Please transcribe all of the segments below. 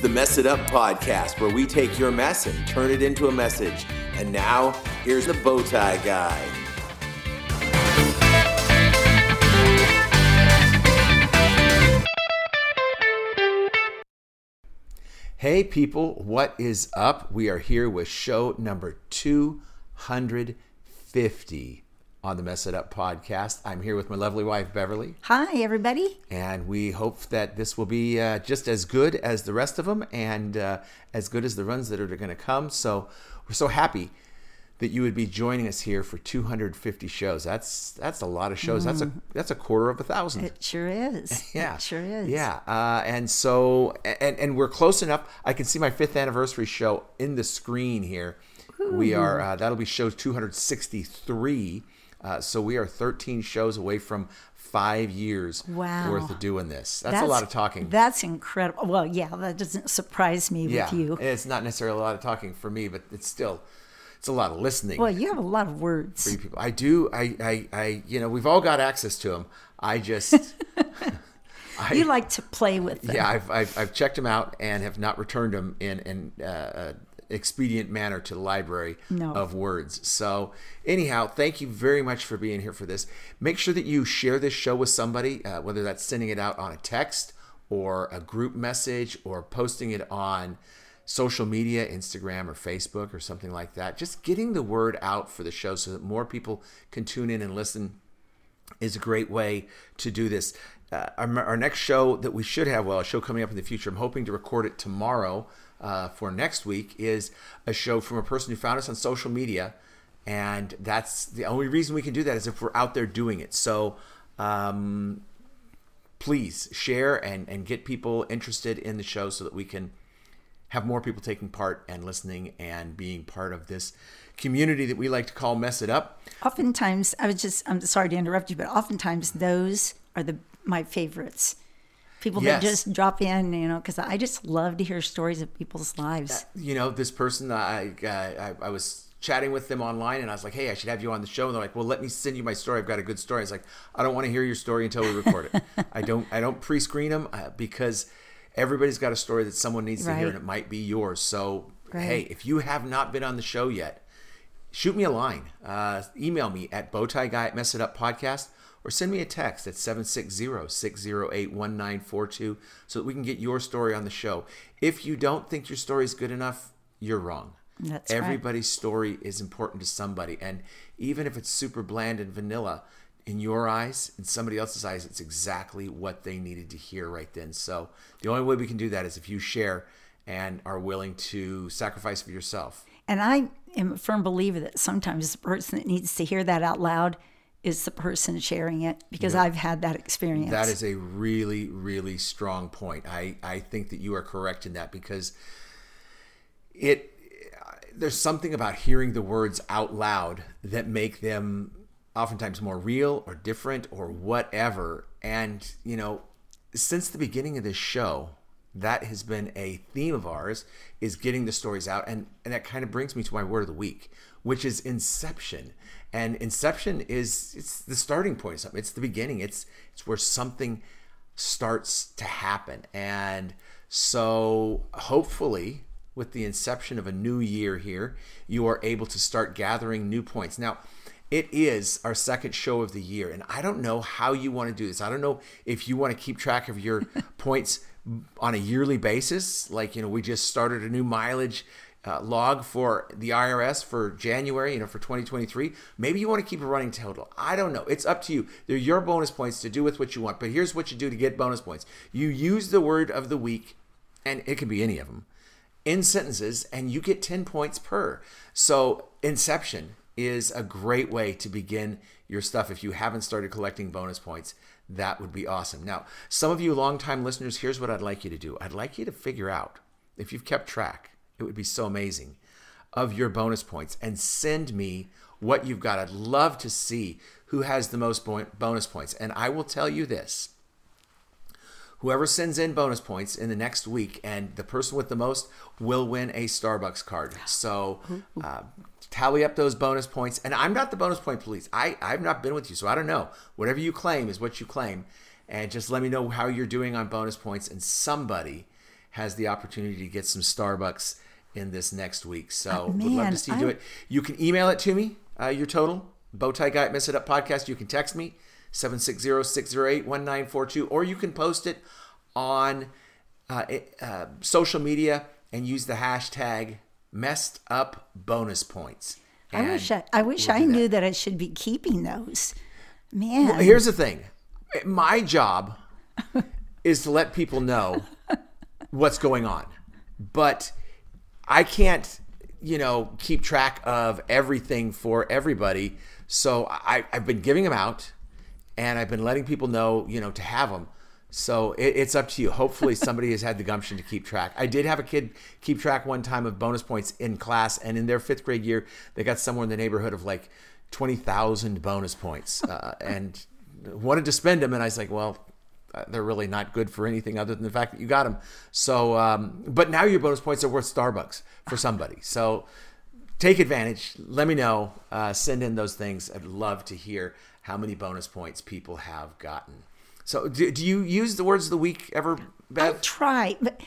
the Mess It Up podcast where we take your mess and turn it into a message. And now, here's the Bowtie Guy. Hey, people, what is up? We are here with show number 250 on the Mess It Up podcast. I'm here with my lovely wife, Beverly. Hi, everybody. And we hope that this will be uh, just as good as the rest of them and uh, as good as the runs that are going to come. So we're so happy that you would be joining us here for 250 shows. That's that's a lot of shows. Mm. That's a that's a quarter of a thousand. It sure is. yeah, it sure is. Yeah, uh, and so and and we're close enough. I can see my fifth anniversary show in the screen here. Ooh. We are uh, that'll be show 263 uh, so we are 13 shows away from five years wow. worth of doing this. That's, that's, a lot of talking. That's incredible. Well, yeah, that doesn't surprise me yeah, with you. It's not necessarily a lot of talking for me, but it's still it's a lot of listening. Well, you have a lot of words. For you people, I do. I, I, I you know, we've all got access to them. I just. I, you like to play with them. Yeah, I've, I've, I've, checked them out and have not returned them in in uh, expedient manner to the library no. of words. So, anyhow, thank you very much for being here for this. Make sure that you share this show with somebody, uh, whether that's sending it out on a text or a group message or posting it on social media, Instagram or Facebook or something like that. Just getting the word out for the show so that more people can tune in and listen is a great way to do this. Uh, our, our, next show that we should have, well, a show coming up in the future, I'm hoping to record it tomorrow uh, for next week is a show from a person who found us on social media. And that's the only reason we can do that is if we're out there doing it. So um, please share and, and get people interested in the show so that we can have more people taking part and listening and being part of this community that we like to call Mess It Up. Oftentimes, I was just, I'm sorry to interrupt you, but oftentimes those are the my favorites people yes. that just drop in, you know, because I just love to hear stories of people's lives. Uh, you know, this person, I, I, I was chatting with them online and I was like, hey, I should have you on the show. And they're like, well, let me send you my story. I've got a good story. I was like, I don't want to hear your story until we record it. I don't, I don't pre-screen them uh, because everybody's got a story that someone needs right. to hear and it might be yours. So, right. hey, if you have not been on the show yet, shoot me a line. Uh, email me at bowtie guy at mess it up podcast or send me a text at 760-608-1942 so that we can get your story on the show. If you don't think your story is good enough, you're wrong. That's Everybody's right. story is important to somebody. And even if it's super bland and vanilla, in your eyes, in somebody else's eyes, it's exactly what they needed to hear right then. So the only way we can do that is if you share and are willing to sacrifice for yourself. And I am a firm believer that sometimes the person that needs to hear that out loud is the person sharing it because yeah. I've had that experience. That is a really, really strong point. I, I think that you are correct in that because it there's something about hearing the words out loud that make them oftentimes more real or different or whatever. And, you know, since the beginning of this show, that has been a theme of ours is getting the stories out and, and that kind of brings me to my word of the week which is inception. And inception is it's the starting point of something. It's the beginning. It's it's where something starts to happen. And so hopefully with the inception of a new year here you are able to start gathering new points. Now it is our second show of the year and i don't know how you want to do this. I don't know if you want to keep track of your points on a yearly basis like you know we just started a new mileage uh, log for the IRS for January, you know, for 2023. Maybe you want to keep a running total. I don't know. It's up to you. They're your bonus points to do with what you want. But here's what you do to get bonus points you use the word of the week, and it can be any of them, in sentences, and you get 10 points per. So, Inception is a great way to begin your stuff. If you haven't started collecting bonus points, that would be awesome. Now, some of you longtime listeners, here's what I'd like you to do I'd like you to figure out if you've kept track it would be so amazing, of your bonus points and send me what you've got. I'd love to see who has the most bonus points. And I will tell you this whoever sends in bonus points in the next week and the person with the most will win a Starbucks card. So uh, tally up those bonus points. And I'm not the bonus point police. I, I've not been with you, so I don't know. Whatever you claim is what you claim. And just let me know how you're doing on bonus points, and somebody has the opportunity to get some Starbucks in this next week. So Oh, would love to see you I- do it. You can email it to me, uh, your total, Bowtie Guy at Mess It Up Podcast. You can text me, 760-608-1942, or you can post it on uh, uh, social media and use the hashtag messed up bonus points. I wish I, I wish we'll I do that. knew that I should be keeping those. Man, Here's the thing. My job is to let people know what's going on. But I can't, you know, keep track of everything for everybody. So I, I've been giving them out and I've been letting people know, you know, to have them. So it, it's up to you. Hopefully, somebody has had the gumption to keep track. I did have a kid keep track one time of bonus points in class, and in their fifth grade year, they got somewhere in the neighborhood of like 20,000 bonus points uh, and wanted to spend them. And I was like, well, uh, they're really not good for anything other than the fact that you got them. So, um, but now your bonus points are worth Starbucks for somebody. So take advantage. Let me know. Uh, send in those things. I'd love to hear how many bonus points people have gotten. So, do, do you use the words of the week ever, I try, but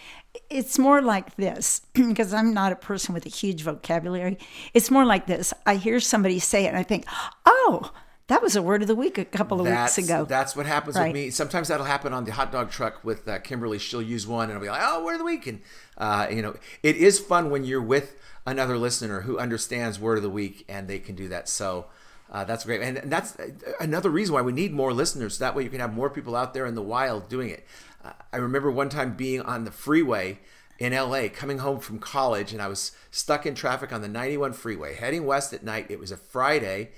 it's more like this because I'm not a person with a huge vocabulary. It's more like this. I hear somebody say it and I think, oh, that was a word of the week a couple of That's, weeks ago. that's what happens with me. Sometimes that'll happen on the hot dog truck with uh, Kimberly. She'll use one, and I'll be like, "Oh, word of the week!" And uh, you know, it is fun when you're with another listener who understands word of the week, and they can do that. So uh, that's great, and that's another reason why we need more listeners. That way, you can have more people out there in the wild doing it. Uh, I remember one time being on the freeway in LA, coming home from college, and I was stuck in traffic on the 91 freeway, heading west at night. It was a Friday.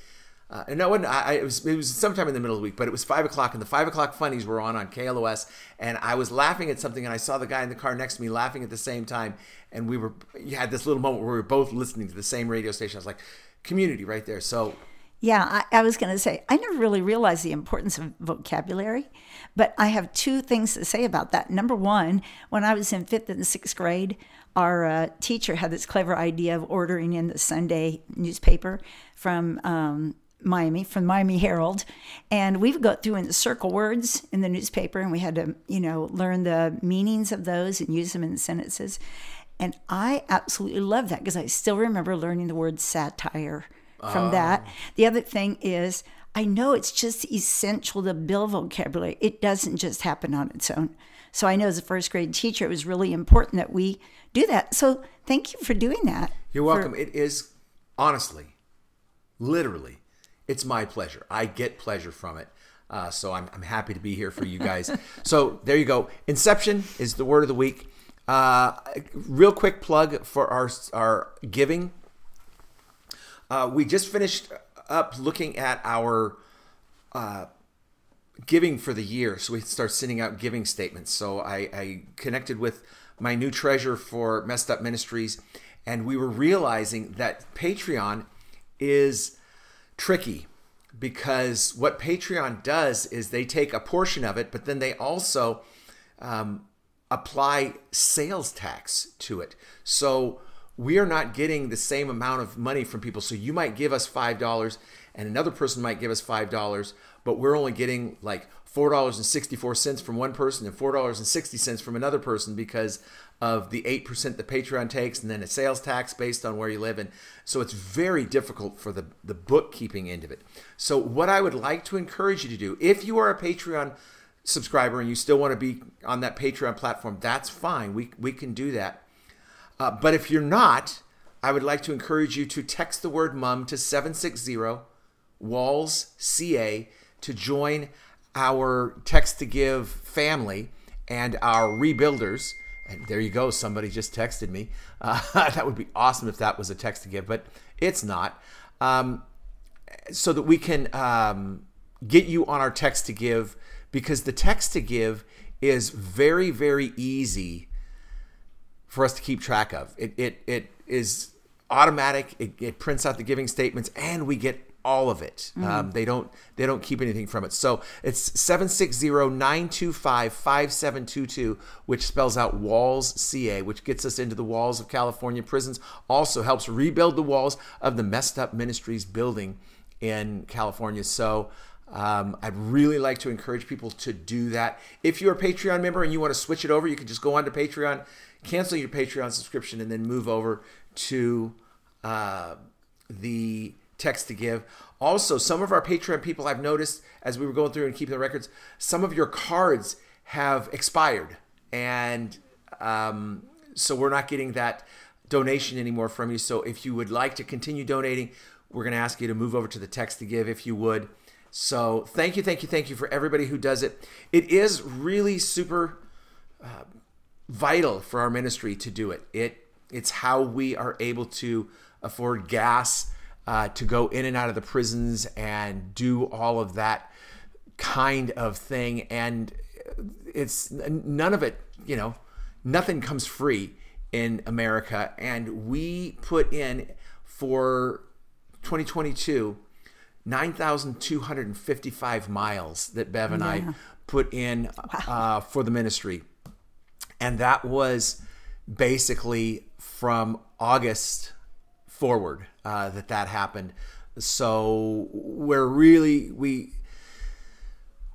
Uh, no, it, wasn't, I, I- it was it was sometime in the middle of the week, but it was five o'clock, and the five o'clock funnies were on on KLOS, and I was laughing at something, and I saw the guy in the car next to me laughing at the same time, and we were you had this little moment where we were both listening to the same radio station. I was like, community right there. So Yeah, I, I was going to say, I never really realized the importance of vocabulary, but I have two things to say about that. Number one, when I was in fifth and sixth grade, our uh, teacher had this clever idea of ordering in the Sunday newspaper from um, Miami, from Miami Herald, and we would go through and circle words in the newspaper, and we had to, you know, learn the meanings of those and use them in sentences. And I absolutely love that because I still remember learning the word satire from that. The other thing is, I know it's just essential to build vocabulary. It doesn't just happen on its own. So I know as a first grade teacher, it was really important that we do that. So thank you for doing that. You're welcome. it is honestly, literally, it's my pleasure. I get pleasure from it. Uh, so I'm, I'm happy to be here for you guys. so there you go. Inception is the word of the week. Uh, real quick plug for our our giving. Uh, we just finished up looking at our uh, giving for the year. So we start sending out giving statements. So I, I connected with my new treasurer for Messed Up Ministries, and we were realizing that Patreon is tricky because what Patreon does is they take a portion of it, but then they also um, apply sales tax to it. So we are not getting the same amount of money from people. So you might give us $5 and another person might give us $5, but we're only getting like $4.64 from one person and $4.60 from another person because of the 8% that Patreon takes and then a sales tax based on where you live. And so it's very difficult for the, the bookkeeping end of it. So, what I would like to encourage you to do, if you are a Patreon subscriber and you still want to be on that Patreon platform, that's fine. We, we can do that. Uh, but if you're not, I would like to encourage you to text the word mum to 760 Walls CA to join our text to give family and our rebuilders. And there you go. Somebody just texted me. Uh, that would be awesome if that was a text to give, but it's not. Um, so that we can um, get you on our text to give because the text to give is very, very easy for us to keep track of. It, it, it is automatic. It, it prints out the giving statements and we get all of it. Um, they don't they don't keep anything from it. So it's 760-925-5722, which spells out Walls CA, which gets us into the walls of California prisons. Also helps rebuild the walls of the messed up ministries building in California. So Um, I'd really like to encourage people to do that. If you're a Patreon member and you want to switch it over, you can just go on to Patreon, cancel your Patreon subscription, and then move over to uh, the text to give. Also, some of our Patreon people I've noticed as we were going through and keeping the records, some of your cards have expired, and um, so we're not getting that donation anymore from you. So if you would like to continue donating, we're going to ask you to move over to the text to give if you would. So thank you, thank you, thank you for everybody who does it. It is really super uh, vital for our ministry to do it. It it's how we are able to afford gas uh, to go in and out of the prisons and do all of that kind of thing. And it's none of it, you know, nothing comes free in America. And we put in for 2022 9,255 miles that Bev and yeah. I put in uh, for the ministry. And that was basically from August forward uh, that that happened. So we're really we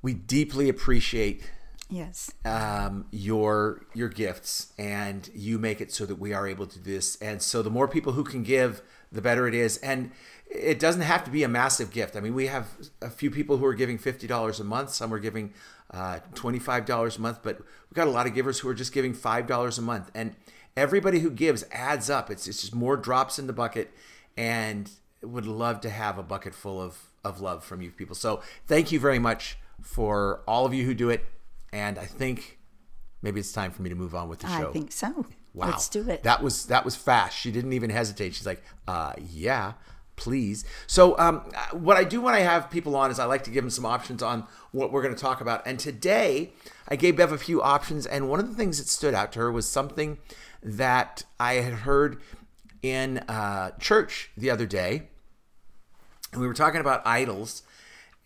we deeply appreciate yes um, your your gifts and you make it so that we are able to do this and so the more people who can give the better it is and it doesn't have to be a massive gift i mean we have a few people who are giving $50 a month some are giving uh, $25 a month but we've got a lot of givers who are just giving $5 a month and everybody who gives adds up it's, it's just more drops in the bucket and would love to have a bucket full of, of love from you people so thank you very much for all of you who do it and I think maybe it's time for me to move on with the show. I think so. Wow. Let's do it. That was that was fast. She didn't even hesitate. She's like, uh, yeah, please. So um, what I do when I have people on is I like to give them some options on what we're going to talk about. And today I gave Bev a few options, and one of the things that stood out to her was something that I had heard in uh, church the other day. And we were talking about idols,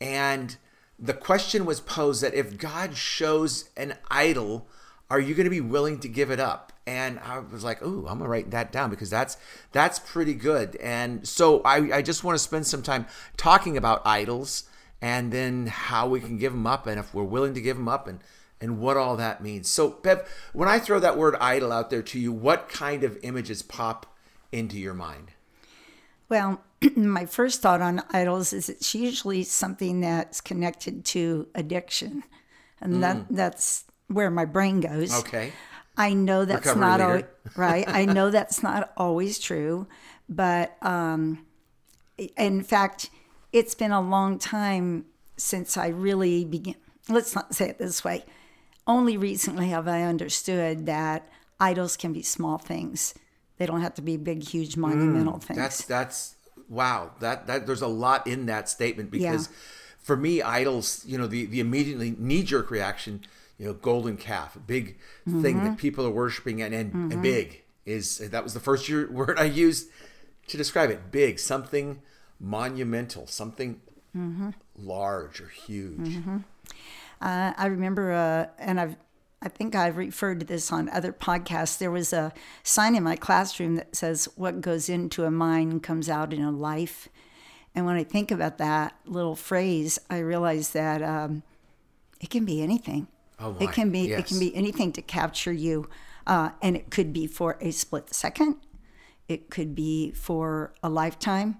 and the question was posed that if God shows an idol, are you going to be willing to give it up? And I was like, "Ooh, I'm gonna write that down because that's that's pretty good." And so I, I just want to spend some time talking about idols and then how we can give them up and if we're willing to give them up and and what all that means. So, Bev, when I throw that word idol out there to you, what kind of images pop into your mind? Well, my first thought on idols is it's usually something that's connected to addiction, and mm. that that's where my brain goes. Okay. I know that's Recovery not always, right. I know that's not always true, but um, in fact, it's been a long time since I really began. Let's not say it this way. Only recently have I understood that idols can be small things. They don't have to be big, huge, monumental mm, things. That's that's wow. That that there's a lot in that statement because yeah. for me, idols, you know, the the immediately knee jerk reaction, you know, golden calf, big mm-hmm. thing that people are worshiping, and and, mm-hmm. and, big is that was the first word I used to describe it. Big, something monumental, something mm-hmm. large or huge. Mm-hmm. Uh, I remember, uh, and I've I think I've referred to this on other podcasts. There was a sign in my classroom that says, What goes into a mind comes out in a life. And when I think about that little phrase, I realize that um, it can be anything. Oh it can be yes. it can be anything to capture you, uh, and it could be for a split second. It could be for a lifetime.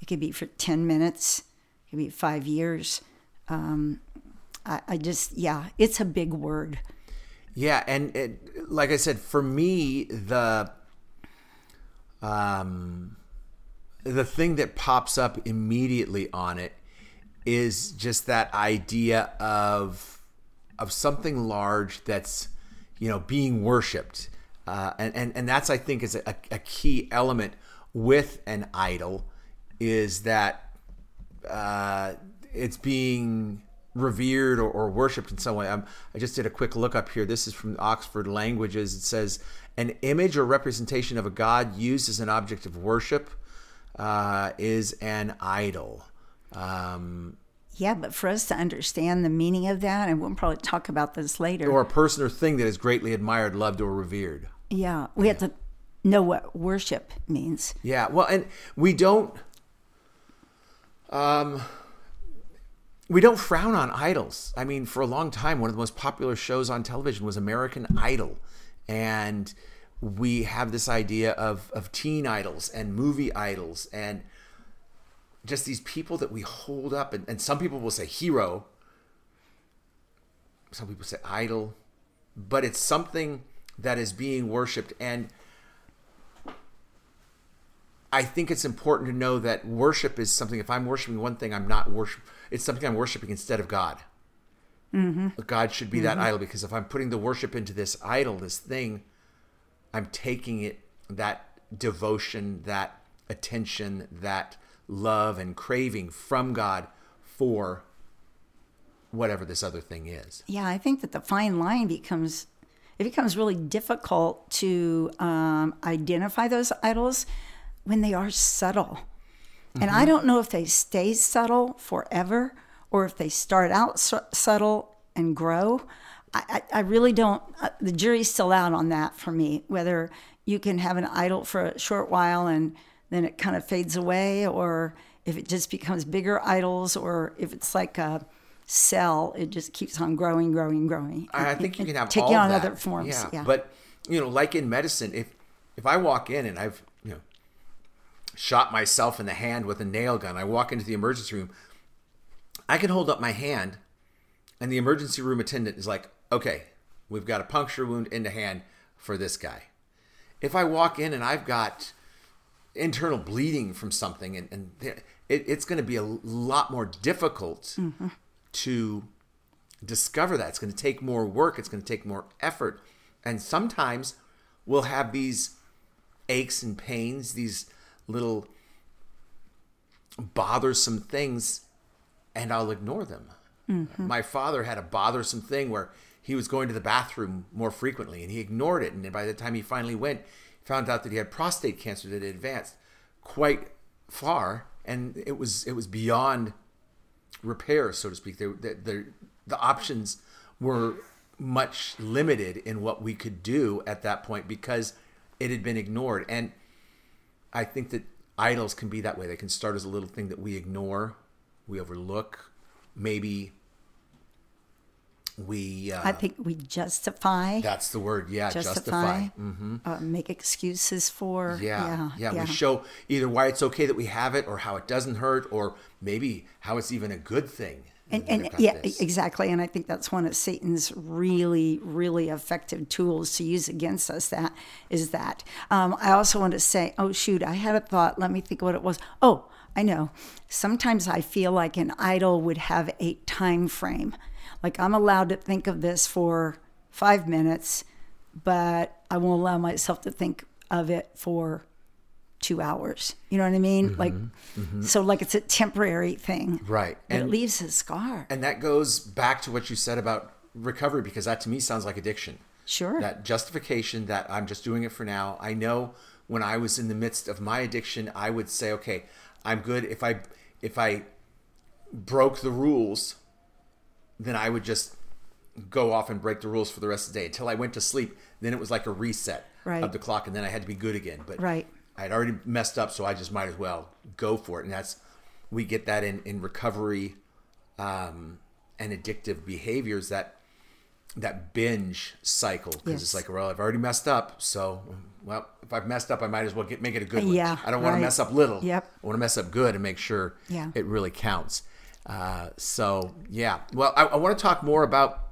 It could be for ten minutes. It could be five years. Um, I, I just yeah, it's a big word. Yeah, and it, like I said, for me, the um, the thing that pops up immediately on it is just that idea of of something large that's you know being worshipped, uh, and and and that's I think is a, a key element with an idol is that uh, it's being revered or, or worshipped in some way. I'm, I just did a quick look up here. This is from Oxford Languages. It says an image or representation of a god used as an object of worship uh, is an idol. Um, yeah, but for us to understand the meaning of that, and we'll probably talk about this later. Or a person or thing that is greatly admired, loved, or revered. Yeah, we yeah. have to know what worship means. Yeah, well, and we don't. Um, we don't frown on idols. I mean, for a long time, one of the most popular shows on television was American Idol. And we have this idea of, of teen idols and movie idols and just these people that we hold up. And, and some people will say hero, some people say idol, but it's something that is being worshiped. And I think it's important to know that worship is something. If I'm worshiping one thing, I'm not worship. It's something I'm worshiping instead of God. Mm-hmm. God should be mm-hmm. that idol because if I'm putting the worship into this idol, this thing, I'm taking it that devotion, that attention, that love and craving from God for whatever this other thing is. Yeah, I think that the fine line becomes it becomes really difficult to um, identify those idols when they are subtle. Mm-hmm. And I mm-hmm. don't know if they stay subtle forever or if they start out su- subtle and grow. I, I, I really don't, uh, the jury's still out on that for me, whether you can have an idol for a short while and then it kind of fades away, or if it just becomes bigger idols, or if it's like a cell, it just keeps on growing, growing, growing. I think you can have taking on that. other forms. Yeah. yeah, but you know, like in medicine, if if I walk in and I've you know shot myself in the hand with a nail gun, I walk into the emergency room, I can hold up my hand, and the emergency room attendant is like, "Okay, we've got a puncture wound in the hand for this guy." If I walk in and I've got internal bleeding from something, and, and it, it's going to be a lot more difficult mm-hmm. to discover that. It's going to take more work. It's going to take more effort, and sometimes we'll have these aches and pains, these little bothersome things, and I'll ignore them. Mm-hmm. My father had a bothersome thing where he was going to the bathroom more frequently, and he ignored it. And by the time he finally went, found out that he had prostate cancer that had advanced quite far, and it was it was beyond repair, so to speak. The, the, the options were much limited in what we could do at that point because it had been ignored. And I think that idols can be that way. They can start as a little thing that we ignore, we overlook, maybe we uh, i think we justify. That's the word yeah justify, justify. Mm-hmm. Uh, make excuses for yeah, yeah, yeah yeah. we show either why it's okay that we have it or how it doesn't hurt or maybe how it's even a good thing and, and yeah exactly and i think that's one of satan's really really effective tools to use against us that is that. Um, i also want to say oh shoot i had a thought let me think what it was. Oh i know sometimes i feel like an idol would have a time frame like I'm allowed to think of this for five minutes, but I won't allow myself to think of it for two hours. You know what I mean? Mm-hmm, like, mm-hmm. so like it's a temporary thing. Right. And it leaves a scar. And that goes back to what you said about recovery, because that to me sounds like addiction. Sure. That justification that I'm just doing it for now. I know when I was in the midst of my addiction, I would say, okay, I'm good. If I, if I broke the rules, then I would just go off and break the rules for the rest of the day until I went to sleep. Then it was like a reset right. of the clock, and then I had to be good again. But right. I had already messed up, so I just might as well go for it. And that's we get that in in recovery um, and addictive behaviors that that binge cycle because yes. it's like well I've already messed up, so well if I've messed up, I might as well get make it a good one. Yeah, I don't want right. to mess up little. Yep. I want to mess up good and make sure yeah. it really counts. Uh, so yeah, well, I, I want to talk more about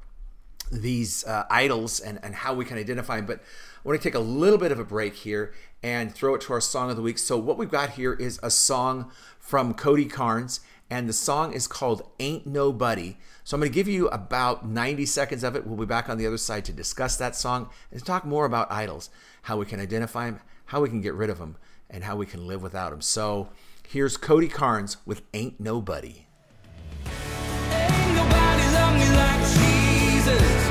these uh, idols and, and how we can identify them, but I want to take a little bit of a break here and throw it to our song of the week. So what we've got here is a song from Cody Carnes, and the song is called "Ain't Nobody." So I'm going to give you about 90 seconds of it. We'll be back on the other side to discuss that song and talk more about idols, how we can identify them, how we can get rid of them, and how we can live without them. So here's Cody Carnes with "Ain't Nobody." Remember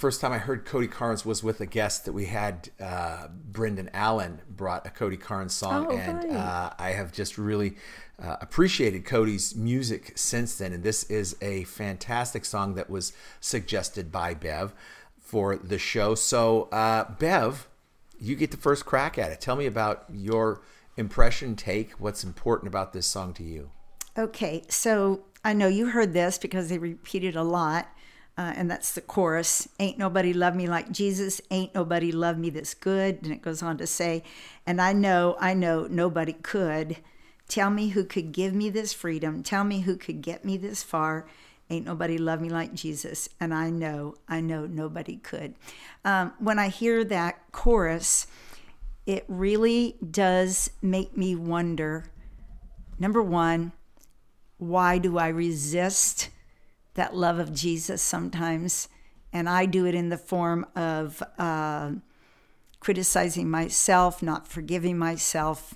first time I heard Cody Carnes was with a guest that we had. Uh, Brendan Allen brought a Cody Carnes song, Oh, and right. uh, I have just really uh, appreciated Cody's music since then. And this is a fantastic song that was suggested by Bev for the show. So, uh, Bev, you get the first crack at it. Tell me about your impression, take, what's important about this song to you. Okay, so I know you heard this because they repeated a lot, uh, and that's the chorus Ain't nobody love me like Jesus, ain't nobody love me this good. And it goes on to say, And I know, I know nobody could. Tell me who could give me this freedom. Tell me who could get me this far. Ain't nobody love me like Jesus. And I know, I know nobody could. Um, when I hear that chorus, it really does make me wonder number one, why do I resist that love of Jesus sometimes? And I do it in the form of uh, criticizing myself, not forgiving myself,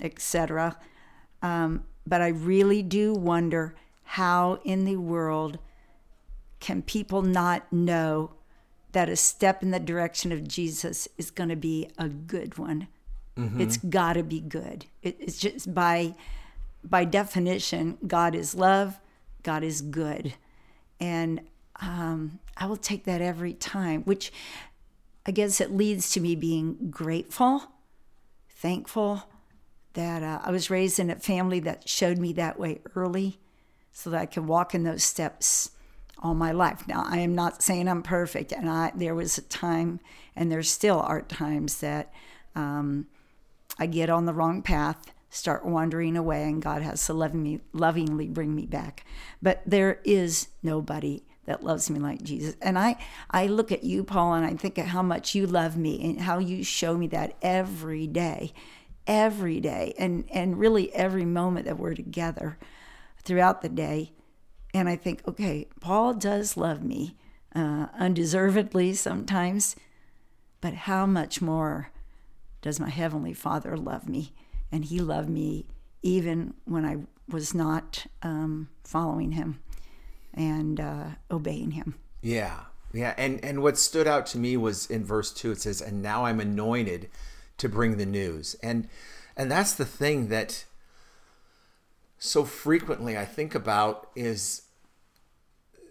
etc. Um, but I really do wonder how in the world can people not know that a step in the direction of Jesus is going to be a good one? It's got to be good. It, it's just by by definition, God is love, God is good. And um, I will take that every time, which I guess it leads to me being grateful, thankful that uh, I was raised in a family that showed me that way early so that I can walk in those steps all my life. Now, I am not saying I'm perfect, and I there was a time, and there still are times that um, I get on the wrong path, start wandering away, and God has to me, lovingly bring me back. But there is nobody that loves me like Jesus. And I, I look at you, Paul, and I think of how much you love me and how you show me that every day, every day, and, and really every moment that we're together throughout the day. And I think, okay, Paul does love me uh, undeservedly sometimes, but how much more does my Heavenly Father love me? And He loved me even when I was not um, following Him and uh, obeying Him. Yeah. Yeah. And and what stood out to me was in verse 2 it says and now I'm anointed to bring the news. And and that's the thing that so frequently I think about is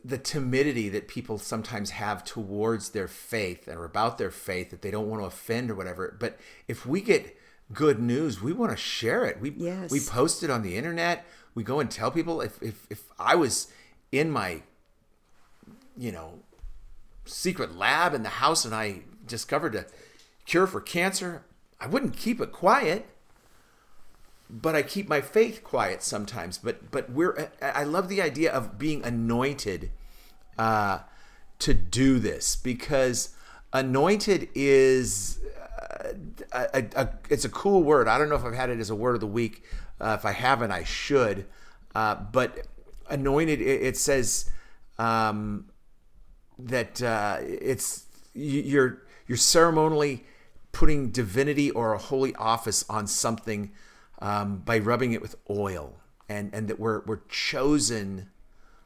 the timidity that people sometimes have towards their faith or about their faith that they don't want to offend or whatever. But if we get good news, we want to share it. We Yes. we post it on the internet. We go and tell people if if if I was in my you know secret lab in the house and I discovered a cure for cancer, I wouldn't keep it quiet. But I keep my faith quiet sometimes. But but we're I love the idea of being anointed uh, to do this because anointed is a, a, it's a cool word. I don't know if I've had it as a word of the week. Uh, if I haven't, I should. Uh, but anointed, it, it says um, that uh, it's you- you're you're ceremonially putting divinity or a holy office on something um, by rubbing it with oil, and and that we're we're chosen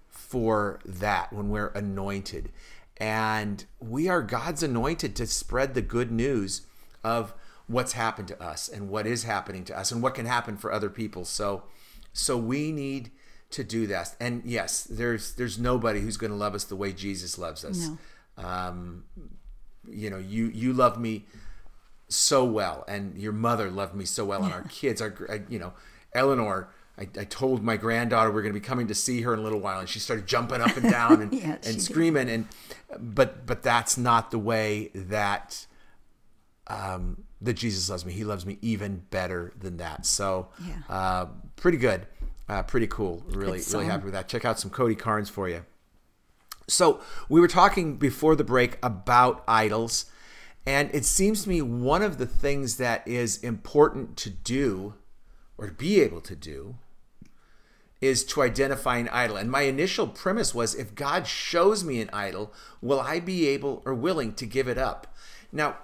for that when we're anointed. And we are God's anointed to spread the good news of what's happened to us and what is happening to us and what can happen for other people. So so we need to do that. And yes, there's there's nobody who's going to love us the way Jesus loves us. No. Um, you know, you you love me so well, and your mother loved me so well, and our kids, our gr- you know, Eleanor. I, I told my granddaughter we're going to be coming to see her in a little while, and she started jumping up and down and, Yeah, and did. screaming. And but but that's not the way that um, that Jesus loves me. He loves me even better than that. So Yeah. uh, pretty good, uh, pretty cool. Really really happy with that. Check out some Cody Carnes for you. So we were talking before the break about idols, and it seems to me one of the things that is important to do or to be able to do is to identify an idol. And my initial premise was if God shows me an idol, will I be able or willing to give it up? Now,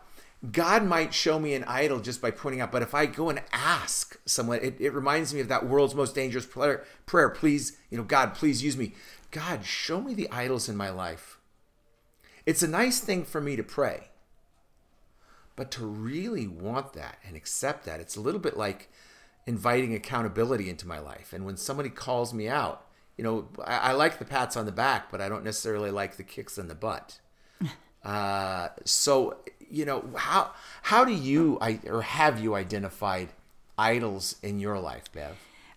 God might show me an idol just by pointing out, but if I go and ask someone, it, it reminds me of that world's most dangerous prayer, prayer. Please, you know, God, please use me. God, show me the idols in my life. It's a nice thing for me to pray. But to really want that and accept that, it's a little bit like inviting accountability into my life. And when somebody calls me out, you know, I, I like the pats on the back, but I don't necessarily like the kicks in the butt. uh, so, you know, how how do you I, or have you identified idols in your life, Bev?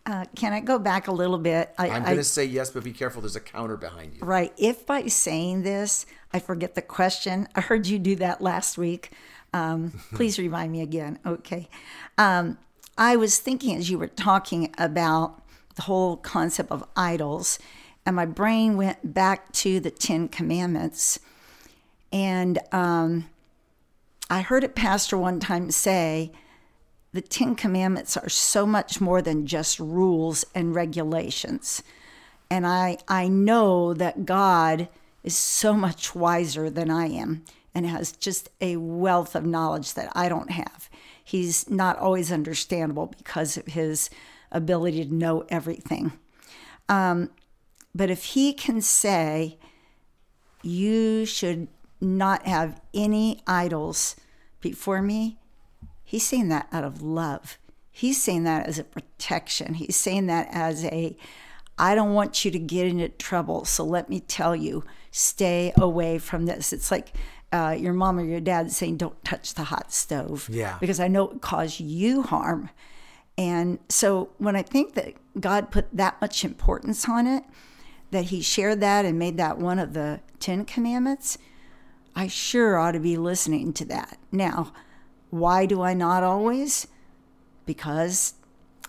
Uh, can I go back a little bit? I, I'm going to say yes, but be careful. There's a counter behind you. Right. If by saying this, I forget the question, I heard you do that last week. Um, please remind me again. Okay. Um, I was thinking as you were talking about the whole concept of idols, and my brain went back to the Ten Commandments. And um, I heard a pastor one time say, the Ten Commandments are so much more than just rules and regulations. And I, I know that God is so much wiser than I am and has just a wealth of knowledge that I don't have. He's not always understandable because of his ability to know everything. Um, but if he can say, you should not have any idols before me, He's saying that out of love. He's saying that as a protection. He's saying that as a, I don't want you to get into trouble. So let me tell you, stay away from this. It's like uh, your mom or your dad saying, don't touch the hot stove. Yeah. Because I know it caused you harm. And so when I think that God put that much importance on it, that he shared that and made that one of the Ten Commandments, I sure ought to be listening to that. Now, why do I not always? Because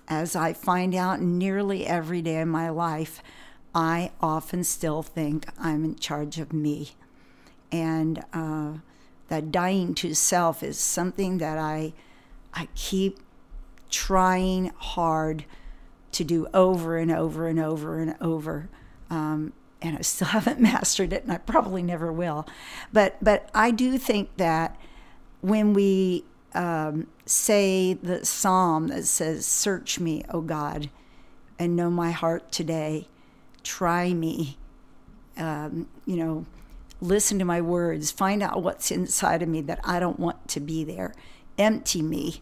as I find out nearly every day of my life, I often still think I'm in charge of me. And uh, that dying to self is something that I, I keep trying hard to do over and over and over and over. Um, and I still haven't mastered it, and I probably never will. But but I do think that when we um, say the psalm that says, Search me, O God, and know my heart today. Try me. Um, you know, listen to my words. Find out what's inside of me that I don't want to be there. Empty me.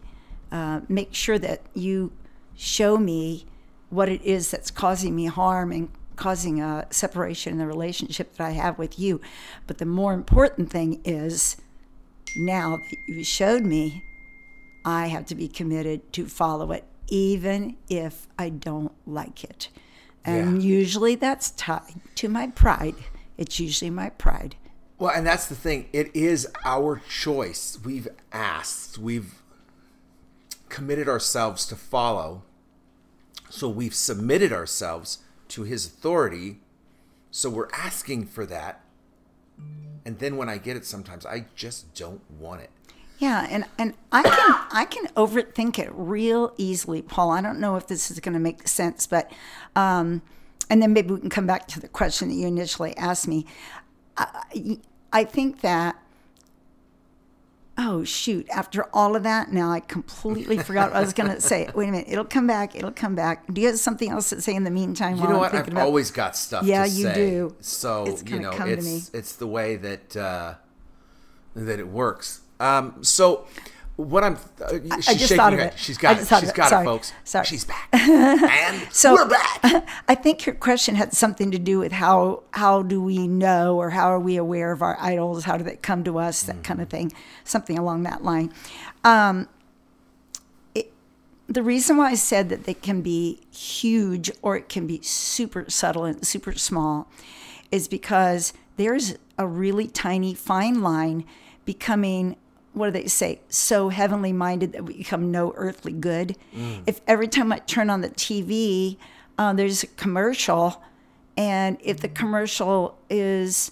Uh, make sure that you show me what it is that's causing me harm and causing a separation in the relationship that I have with you. But the more important thing is now that you showed me, I have to be committed to follow it, even if I don't like it. And Yeah. usually that's tied to my pride. It's usually my pride. Well, and that's the thing. It is our choice. We've asked, we've committed ourselves to follow. So we've submitted ourselves to his authority. So we're asking for that. And then when I get it sometimes I just don't want it. Yeah, and, and I can I can overthink it real easily, Paul. I don't know if this is going to make sense, but um, and then maybe we can come back to the question that you initially asked me. I, I think that oh shoot, after all of that, now I completely forgot what I was going to say. Wait a minute, it'll come back. It'll come back. Do you have something else to say in the meantime? You know what? I've about- always got stuff Yeah, to you say. do. So It's you know, it's it's the way that uh, that it works. Um, so what I'm uh, she's just shaking thought of her it. head. She's I got it. just She's got it, Sorry. folks. Sorry. She's back. and So we're back. I think your question had something to do with how how do we know or how are we aware of our idols? How do they come to us? That kind of thing, something along that line. Um, it, the reason why I said that they can be huge or it can be super subtle and super small is because there's a really tiny fine line becoming what do they say so heavenly minded that we become no earthly good if every time i turn on the tv uh, there's a commercial and if the commercial is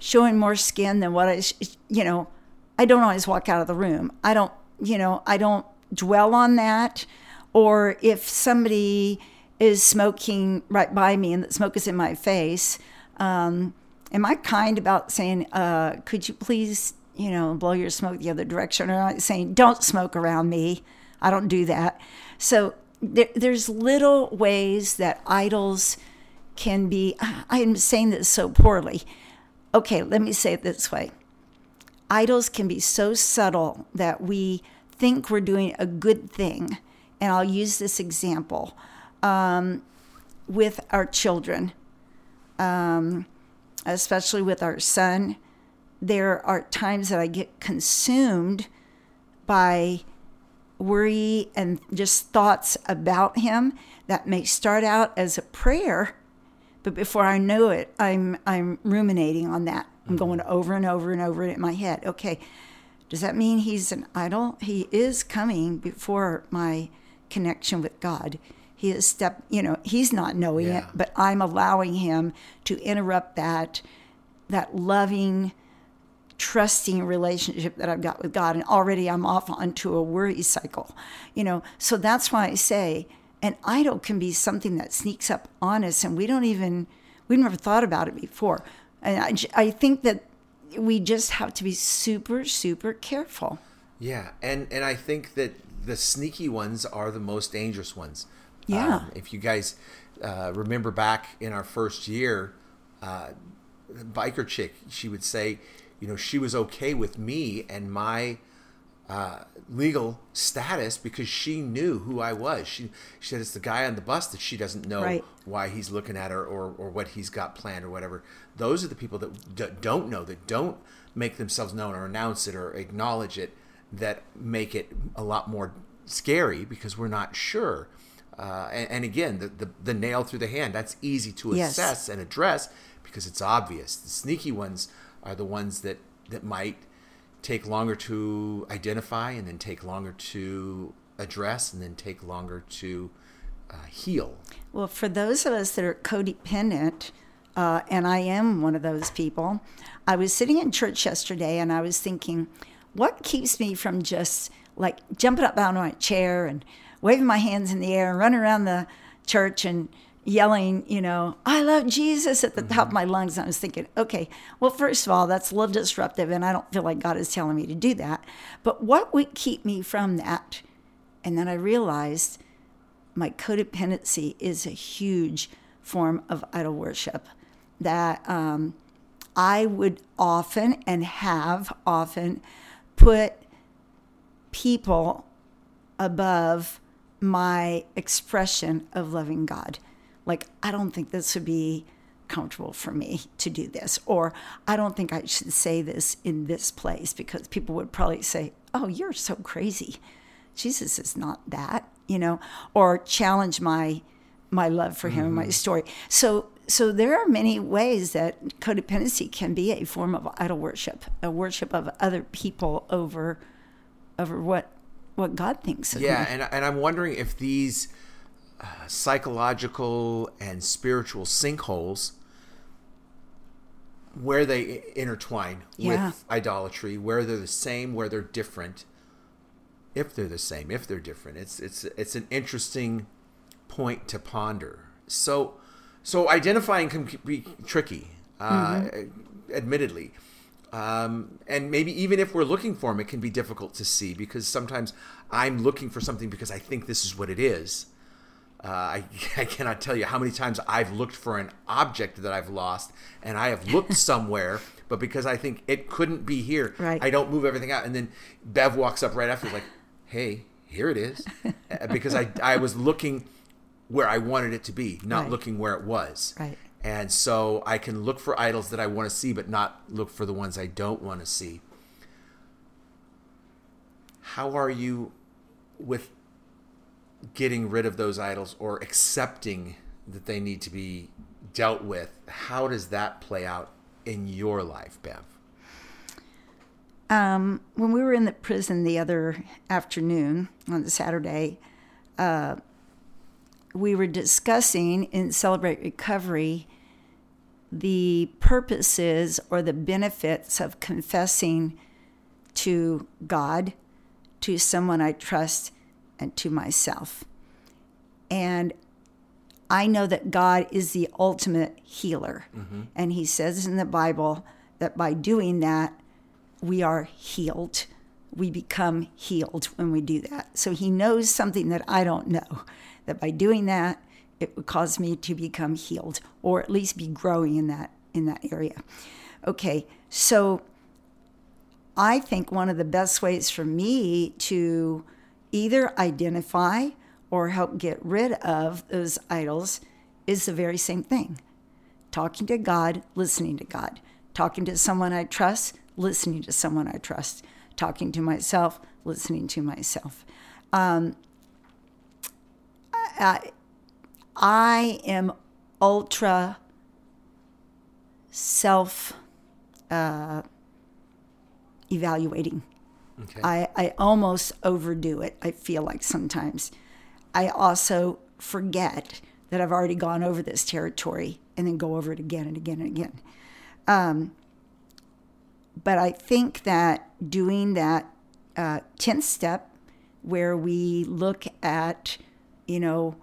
showing more skin than what I, sh- you know, I don't always walk out of the room. I don't, you know, I don't dwell on that. Or if somebody is smoking right by me and the smoke is in my face, um, am I kind about saying, uh, could you please, you know, blow your smoke the other direction? Or am I saying, don't smoke around me? I don't do that. So there, there's little ways that idols can be, I am saying this so poorly okay, let me say it this way idols can be so subtle that we think we're doing a good thing. And I'll use this example um, with our children, um, especially with our son. There are times that I get consumed by worry and just thoughts about him that may start out as a prayer but before I know it, I'm I'm ruminating on that. I'm mm-hmm. going over and over and over in my head. Okay, does that mean he's an idol? He is coming before my connection with God. He is step, you know, he's not knowing yeah. it, but I'm allowing him to interrupt that that loving trusting relationship that I've got with God and already I'm off onto a worry cycle. You know, so that's why I say an idol can be something that sneaks up on us and we don't even we've never thought about it before. And i, I think that we just have to be super super careful. Yeah and and i think that the sneaky ones are the most dangerous ones. Yeah. Um, if you guys uh, remember back in our first year uh, biker chick she would say you know she was okay with me and my uh, legal status because she knew who I was. She she said it's the guy on the bus that she doesn't know right. why he's looking at her or, or what he's got planned or whatever. Those are the people that d- don't know, that don't make themselves known or announce it or acknowledge it, that make it a lot more scary because we're not sure. Uh, and, and, again, the, the, the nail through the hand, that's easy to yes. assess and address because it's obvious. The sneaky ones are the ones that, that might take longer to identify and then take longer to address and then take longer to uh, heal. Well, for those of us that are codependent, uh, and I am one of those people, I was sitting in church yesterday and I was thinking, what keeps me from just like jumping up out of my chair and waving my hands in the air and running around the church and yelling, you know, I love Jesus at the mm-hmm. top of mm-hmm. my lungs. And I was thinking, okay, well, first of all, that's a little disruptive, and I don't feel like God is telling me to do that. But what would keep me from that? And then I realized my codependency is a huge form of idol worship that um, I would often and have often put people above my expression of loving God like, I don't think this would be comfortable for me to do this, or I don't think I should say this in this place because people would probably say, Oh, you're so crazy. Jesus is not that, you know, or challenge my my love for him mm-hmm. and my mm-hmm. story. So so there are many ways that codependency can be a form of idol worship, a worship of other people over over what what God thinks of yeah, me. and and I'm wondering if these psychological and spiritual sinkholes where they intertwine yeah. with idolatry, where they're the same, where they're different. If they're the same, if they're different, it's it's it's an interesting point to ponder. So, so identifying can be tricky, uh, mm-hmm. admittedly, um, and maybe even if we're looking for them, it can be difficult to see because sometimes I'm looking for something because I think this is what it is, uh, I, I cannot tell you how many times I've looked for an object that I've lost, and I have looked somewhere, but because I think it couldn't be here, right. I don't move everything out. And then Bev walks up right after, like, "Hey, here it is," uh, because I I was looking where I wanted it to be, not right. looking where it was. Right. And so I can look for idols that I want to see, but not look for the ones I don't want to see. How are you with getting rid of those idols or accepting that they need to be dealt with, how does that play out in your life, Bev? Um, when we were in the prison the other afternoon on the Saturday, uh, we were discussing in Celebrate Recovery the purposes or the benefits of confessing to God, to someone I trust, and to myself. And I know that God is the ultimate healer. Mm-hmm. And he says in the Bible that by doing that, we are healed. We become healed when we do that. So he knows something that I don't know, that by doing that, it would cause me to become healed or at least be growing in that in that area. Okay, so I think one of the best ways for me to either identify or help get rid of those idols is the very same thing talking to God, listening to God, talking to someone I trust, listening to someone I trust, talking to myself, listening to myself. Um, I, I am ultra self uh, evaluating. Okay. I, I almost overdo it, I feel like sometimes. I also forget that I've already gone over this territory and then go over it again and again and again. Um, but I think that doing that uh, 10th step where we look at, you know,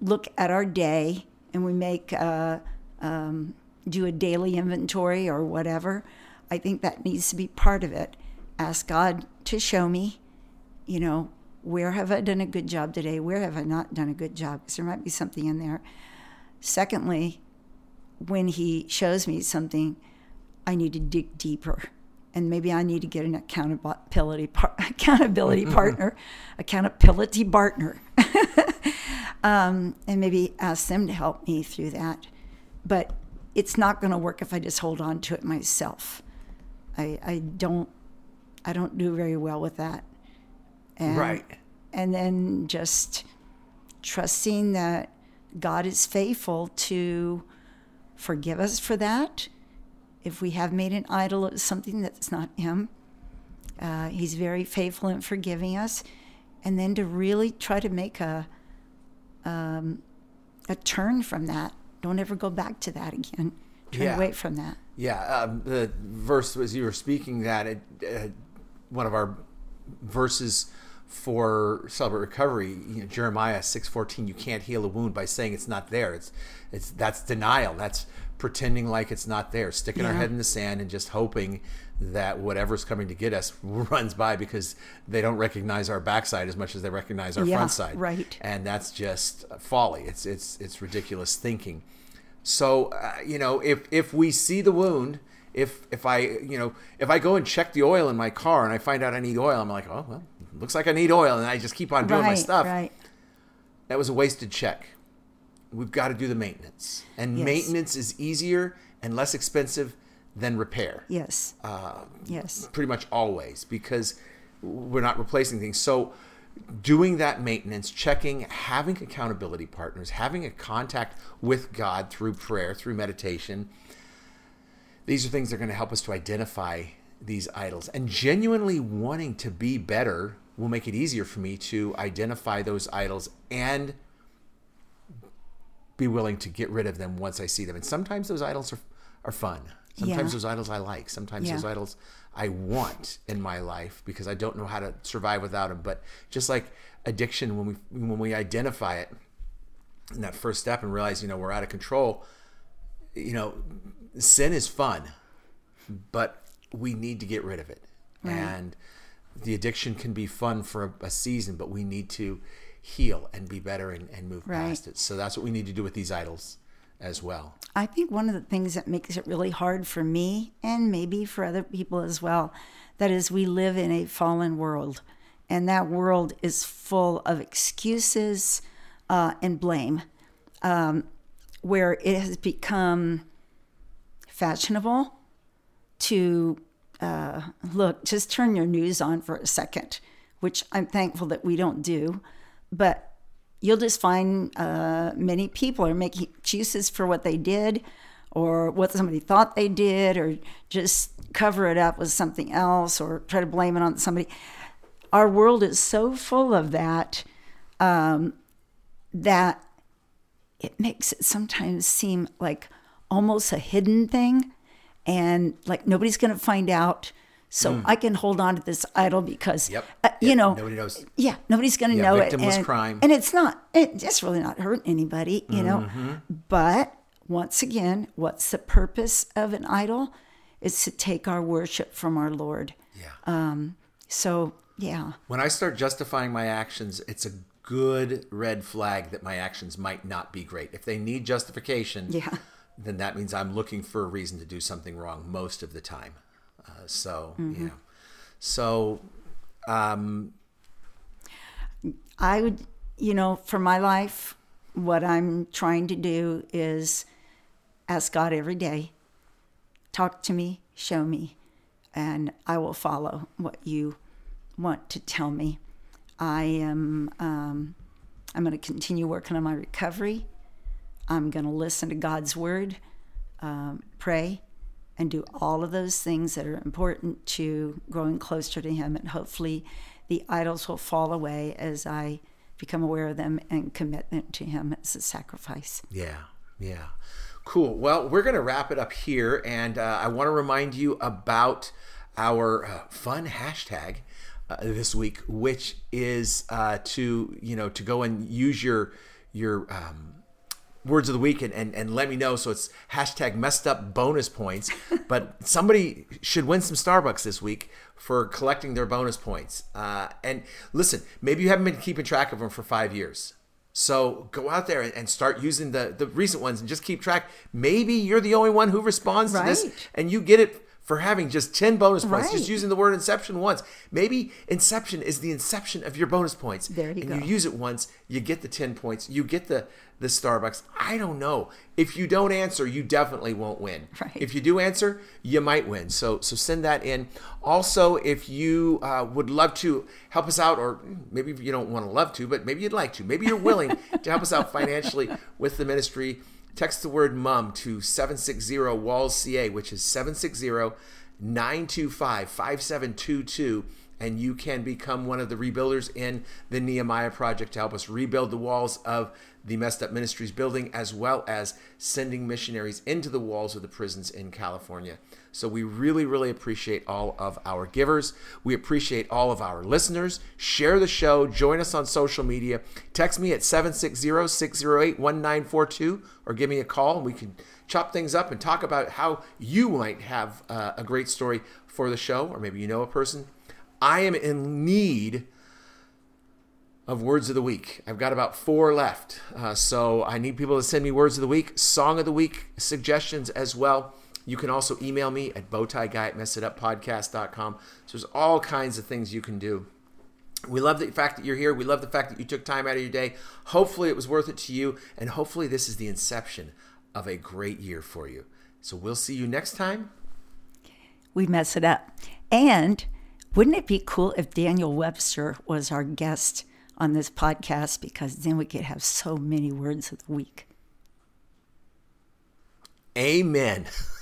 look at our day and we make, uh, um, do a daily inventory or whatever, I think that needs to be part of it. Ask God to show me, you know, where have I done a good job today? Where have I not done a good job? Because there might be something in there. Secondly, when He shows me something, I need to dig deeper. And maybe I need to get an accountability par- accountability partner, accountability partner, um, and maybe ask them to help me through that. But it's not going to work if I just hold on to it myself. I, I don't I don't do very well with that. And, Right. And then just trusting that God is faithful to forgive us for that. If we have made an idol of something that's not Him, uh, He's very faithful in forgiving us. And then to really try to make a um, a turn from that. Don't ever go back to that again. Turn Yeah. away from that. Yeah, um, the verse as you were speaking that it, uh, one of our verses for celebrate recovery, you know, Jeremiah six fourteen. You can't heal a wound by saying it's not there. It's it's that's denial. That's pretending like it's not there. Sticking our head in the sand and just hoping that whatever's coming to get us runs by because they don't recognize our backside as much as they recognize our Yeah, front side. right. And that's just folly. It's it's it's ridiculous thinking. So uh, you know, if if we see the wound, if if I you know if I go and check the oil in my car and I find out I need oil, I'm like, oh well, looks like I need oil, and I just keep on doing my stuff. right. That was a wasted check. We've got to do the maintenance, and Yes. maintenance is easier and less expensive than repair. Yes. Uh, yes. pretty much always because we're not replacing things. So doing that maintenance, checking, having accountability partners, having a contact with God through prayer, through meditation, these are things that are going to help us to identify these idols. And genuinely wanting to be better will make it easier for me to identify those idols and be willing to get rid of them once I see them. And sometimes those idols are, are fun. Sometimes Yeah. those idols I like. Sometimes Yeah. those idols I want in my life because I don't know how to survive without them. But just like addiction, when we when we identify it in that first step and realize, you know, we're out of control, you know, sin is fun, but we need to get rid of it. And the addiction can be fun for a, a season, but we need to heal and be better and, and move Right. past it. So that's what we need to do with these idols as well. I think one of the things that makes it really hard for me and maybe for other people as well, that is we live in a fallen world. And that world is full of excuses uh, and blame, um, where it has become fashionable to uh, look, just turn your news on for a second, which I'm thankful that we don't do. But you'll just find uh, many people are making excuses for what they did or what somebody thought they did or just cover it up with something else or try to blame it on somebody. Our world is so full of that um, that it makes it sometimes seem like almost a hidden thing and like nobody's going to find out. So I can hold on to this idol because, Yep. uh, you Yep. know, Nobody knows. yeah, nobody's going to Yeah, know it. and, crime. and it's not. It, it's really not hurting anybody, you know. Mm-hmm. But once again, what's the purpose of an idol? It's to take our worship from our Lord. Yeah. So yeah, when I start justifying my actions, it's a good red flag that my actions might not be great. If they need justification, Yeah. Then that means I'm looking for a reason to do something wrong most of the time. Uh, so, mm-hmm. yeah. So, um, I would, you know, for my life, what I'm trying to do is ask God every day, talk to me, show me, and I will follow what you want to tell me. I am um, I'm going to continue working on my recovery. I'm going to listen to God's word, um, pray, and do all of those things that are important to growing closer to Him. And hopefully, the idols will fall away as I become aware of them and commit them to Him as a sacrifice. Yeah, yeah. Cool. Well, we're going to wrap it up here. And uh, I want to remind you about our uh, fun hashtag. Uh, this week, which is uh, to you know to go and use your your um, words of the week and, and, and let me know. So it's hashtag messed up bonus points. but somebody should win some Starbucks this week for collecting their bonus points. Uh, and listen, maybe you haven't been keeping track of them for five years. So go out there and start using the, the recent ones and just keep track. Maybe you're the only one who responds right. to this and you get it for having just 10 bonus points, right. just using the word inception once. Maybe inception is the inception of your bonus points. There you and go. you use it once, you get the 10 points, you get the, the Starbucks. I don't know. If you don't answer, you definitely won't win. Right. If you do answer, you might win. So so send that in. Also, if you uh, would love to help us out, or maybe you don't want to love to, but maybe you'd like to, maybe you're willing to help us out financially with the ministry text the word mum to 760 walls ca which is 760 925 5722 and you can become one of the rebuilders in the Nehemiah project to help us rebuild the walls of the Messed Up Ministries building, as well as sending missionaries into the walls of the prisons in California. So we really, really appreciate all of our givers. We appreciate all of our listeners. Share the show. Join us on social media. Text me at 760 608 1942 or give me a call and we can chop things up and talk about how you might have uh, a great story for the show, or maybe you know a person I am in need of words of the week. I've got about four left. Uh, so I need people to send me words of the week, song of the week suggestions as well. You can also email me at bowtieguy at messituppodcast.com. So there's all kinds of things you can do. We love the fact that you're here. We love the fact that you took time out of your day. Hopefully, it was worth it to you. And hopefully, this is the inception of a great year for you. So we'll see you next time. We mess it up. And wouldn't it be cool if Daniel Webster was our guest on this podcast? Because then we could have so many words of the week. Amen.